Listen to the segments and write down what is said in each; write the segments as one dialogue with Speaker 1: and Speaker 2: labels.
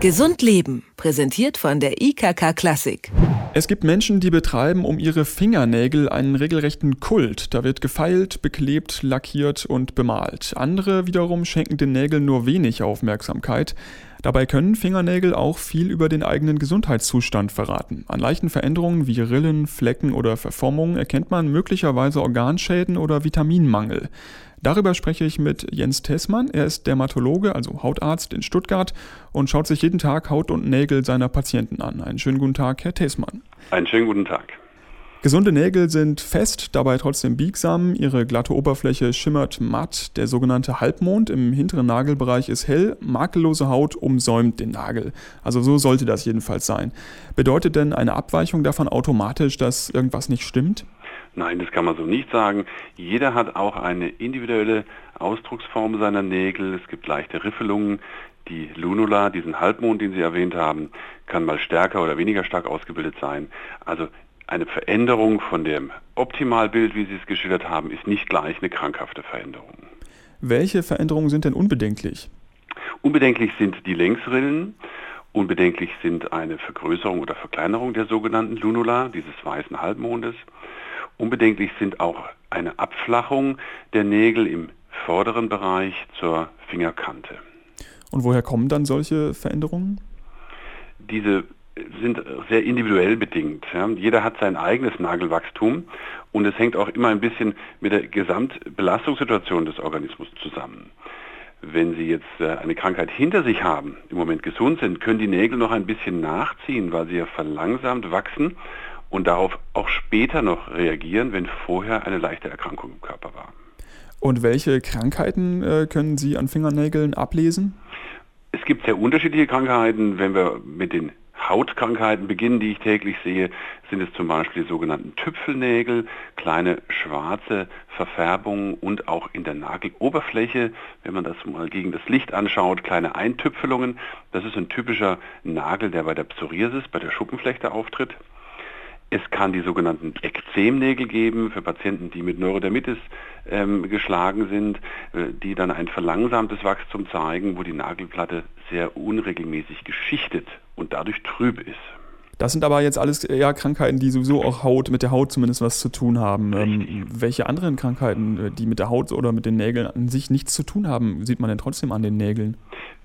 Speaker 1: Gesund Leben, präsentiert von der IKK Klassik.
Speaker 2: Es gibt Menschen, die betreiben um ihre Fingernägel einen regelrechten Kult. Da wird gefeilt, beklebt, lackiert und bemalt. Andere wiederum schenken den Nägeln nur wenig Aufmerksamkeit. Dabei können Fingernägel auch viel über den eigenen Gesundheitszustand verraten. An leichten Veränderungen wie Rillen, Flecken oder Verformungen erkennt man möglicherweise Organschäden oder Vitaminmangel. Darüber spreche ich mit Jens Tessmann. Er ist Dermatologe, also Hautarzt in Stuttgart und schaut sich jeden Tag Haut und Nägel seiner Patienten an. Einen schönen guten Tag, Herr Tessmann.
Speaker 3: Einen schönen guten Tag.
Speaker 2: Gesunde Nägel sind fest, dabei trotzdem biegsam. Ihre glatte Oberfläche schimmert matt. Der sogenannte Halbmond im hinteren Nagelbereich ist hell. Makellose Haut umsäumt den Nagel. Also so sollte das jedenfalls sein. Bedeutet denn eine Abweichung davon automatisch, dass irgendwas nicht stimmt?
Speaker 3: Nein, das kann man so nicht sagen. Jeder hat auch eine individuelle Ausdrucksform seiner Nägel. Es gibt leichte Riffelungen. Die Lunula, diesen Halbmond, den Sie erwähnt haben, kann mal stärker oder weniger stark ausgebildet sein. Also eine Veränderung von dem Optimalbild, wie Sie es geschildert haben, ist nicht gleich eine krankhafte Veränderung.
Speaker 2: Welche Veränderungen sind denn unbedenklich?
Speaker 3: Unbedenklich sind die Längsrillen. Unbedenklich sind eine Vergrößerung oder Verkleinerung der sogenannten Lunula, dieses weißen Halbmondes. Unbedenklich sind auch eine Abflachung der Nägel im vorderen Bereich zur Fingerkante.
Speaker 2: Und woher kommen dann solche Veränderungen?
Speaker 3: Diese sind sehr individuell bedingt. Ja. Jeder hat sein eigenes Nagelwachstum und es hängt auch immer ein bisschen mit der Gesamtbelastungssituation des Organismus zusammen. Wenn Sie jetzt äh, eine Krankheit hinter sich haben, im Moment gesund sind, können die Nägel noch ein bisschen nachziehen, weil sie ja verlangsamt wachsen und darauf auch später noch reagieren, wenn vorher eine leichte Erkrankung im Körper war.
Speaker 2: Und welche Krankheiten äh, können Sie an Fingernägeln ablesen?
Speaker 3: Es gibt sehr unterschiedliche Krankheiten. Wenn wir mit den Hautkrankheiten beginnen, die ich täglich sehe, sind es zum Beispiel die sogenannten Tüpfelnägel, kleine schwarze Verfärbungen und auch in der Nageloberfläche, wenn man das mal gegen das Licht anschaut, kleine Eintüpfelungen. Das ist ein typischer Nagel, der bei der Psoriasis, bei der Schuppenflechte auftritt. Es kann die sogenannten Ekzemnägel geben für Patienten, die mit Neurodermitis ähm, geschlagen sind, äh, die dann ein verlangsamtes Wachstum zeigen, wo die Nagelplatte sehr unregelmäßig geschichtet und dadurch trüb ist.
Speaker 2: Das sind aber jetzt alles eher Krankheiten, die sowieso auch Haut, mit der Haut zumindest was zu tun haben. Ähm, welche anderen Krankheiten, äh, die mit der Haut oder mit den Nägeln an sich nichts zu tun haben, sieht man denn trotzdem an den Nägeln?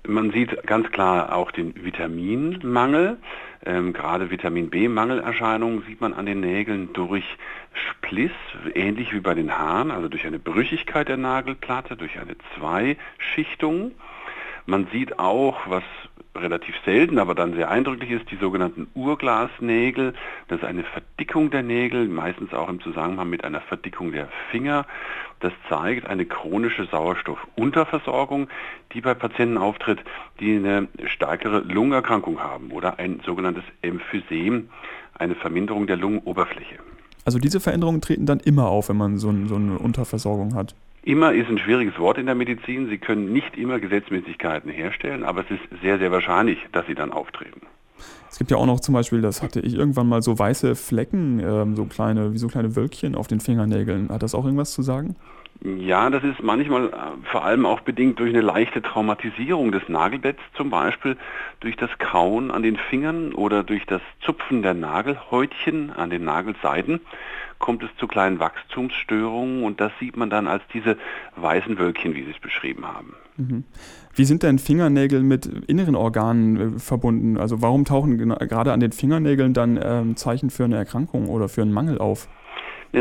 Speaker 3: Man sieht ganz klar auch den Vitaminmangel. Ähm, gerade Vitamin B-Mangelerscheinungen sieht man an den Nägeln durch Spliss, ähnlich wie bei den Haaren, also durch eine Brüchigkeit der Nagelplatte, durch eine Zweischichtung. Man sieht auch, was relativ selten, aber dann sehr eindrücklich ist, die sogenannten Urglasnägel. Das ist eine Verdickung der Nägel, meistens auch im Zusammenhang mit einer Verdickung der Finger. Das zeigt eine chronische Sauerstoffunterversorgung, die bei Patienten auftritt, die eine stärkere Lungenerkrankung haben oder ein sogenanntes Emphysem, eine Verminderung der Lungenoberfläche.
Speaker 2: Also diese Veränderungen treten dann immer auf, wenn man so, so eine Unterversorgung hat.
Speaker 3: Immer ist ein schwieriges Wort in der Medizin. Sie können nicht immer Gesetzmäßigkeiten herstellen, aber es ist sehr, sehr wahrscheinlich, dass sie dann auftreten.
Speaker 2: Es gibt ja auch noch zum Beispiel, das hatte ich irgendwann mal so weiße Flecken, ähm, so kleine, wie so kleine Wölkchen auf den Fingernägeln. Hat das auch irgendwas zu sagen?
Speaker 3: Ja, das ist manchmal äh, vor allem auch bedingt durch eine leichte Traumatisierung des Nagelbetts, zum Beispiel durch das Kauen an den Fingern oder durch das Zupfen der Nagelhäutchen an den Nagelseiten kommt es zu kleinen Wachstumsstörungen und das sieht man dann als diese weißen Wölkchen, wie Sie es beschrieben haben.
Speaker 2: Mhm. Wie sind denn Fingernägel mit inneren Organen äh, verbunden? Also warum tauchen gerade an den Fingernägeln dann ähm, Zeichen für eine Erkrankung oder für einen Mangel auf?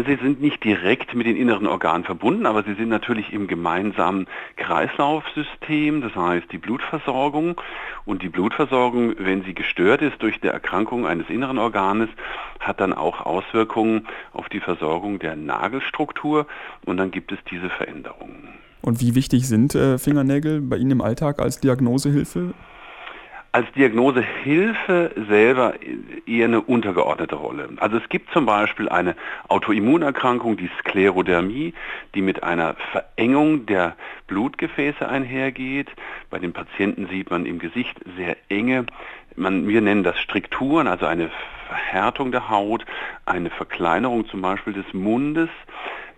Speaker 3: Sie sind nicht direkt mit den inneren Organen verbunden, aber sie sind natürlich im gemeinsamen Kreislaufsystem, das heißt die Blutversorgung. Und die Blutversorgung, wenn sie gestört ist durch die Erkrankung eines inneren Organes, hat dann auch Auswirkungen auf die Versorgung der Nagelstruktur und dann gibt es diese Veränderungen.
Speaker 2: Und wie wichtig sind äh, Fingernägel bei Ihnen im Alltag als Diagnosehilfe?
Speaker 3: Als Diagnosehilfe selber eher eine untergeordnete Rolle. Also es gibt zum Beispiel eine Autoimmunerkrankung, die Sklerodermie, die mit einer Verengung der Blutgefäße einhergeht. Bei den Patienten sieht man im Gesicht sehr enge, man, wir nennen das Strukturen, also eine Verhärtung der Haut, eine Verkleinerung zum Beispiel des Mundes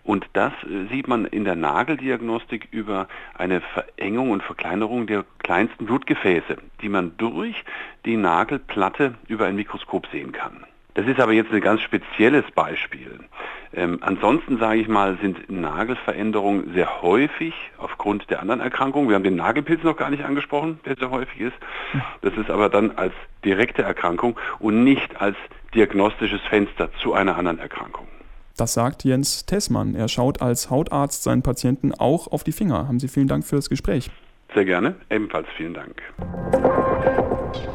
Speaker 3: Und das äh, sieht man in der Nageldiagnostik über eine Verengung und Verkleinerung der kleinsten Blutgefäße, die man durch die Nagelplatte über ein Mikroskop sehen kann. Das ist aber jetzt ein ganz spezielles Beispiel. Ähm, ansonsten sage ich mal, sind Nagelveränderungen sehr häufig aufgrund der anderen Erkrankungen. Wir haben den Nagelpilz noch gar nicht angesprochen, der sehr häufig ist. Das ist aber dann als direkte Erkrankung und nicht als diagnostisches Fenster zu einer anderen Erkrankung.
Speaker 2: Das sagt Jens Tessmann. Er schaut als Hautarzt seinen Patienten auch auf die Finger. Haben Sie vielen Dank für das Gespräch.
Speaker 3: Sehr gerne. Ebenfalls vielen Dank.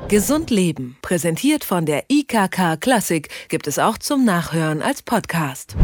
Speaker 1: Gesund Leben, präsentiert von der IKK Klassik, gibt es auch zum Nachhören als Podcast.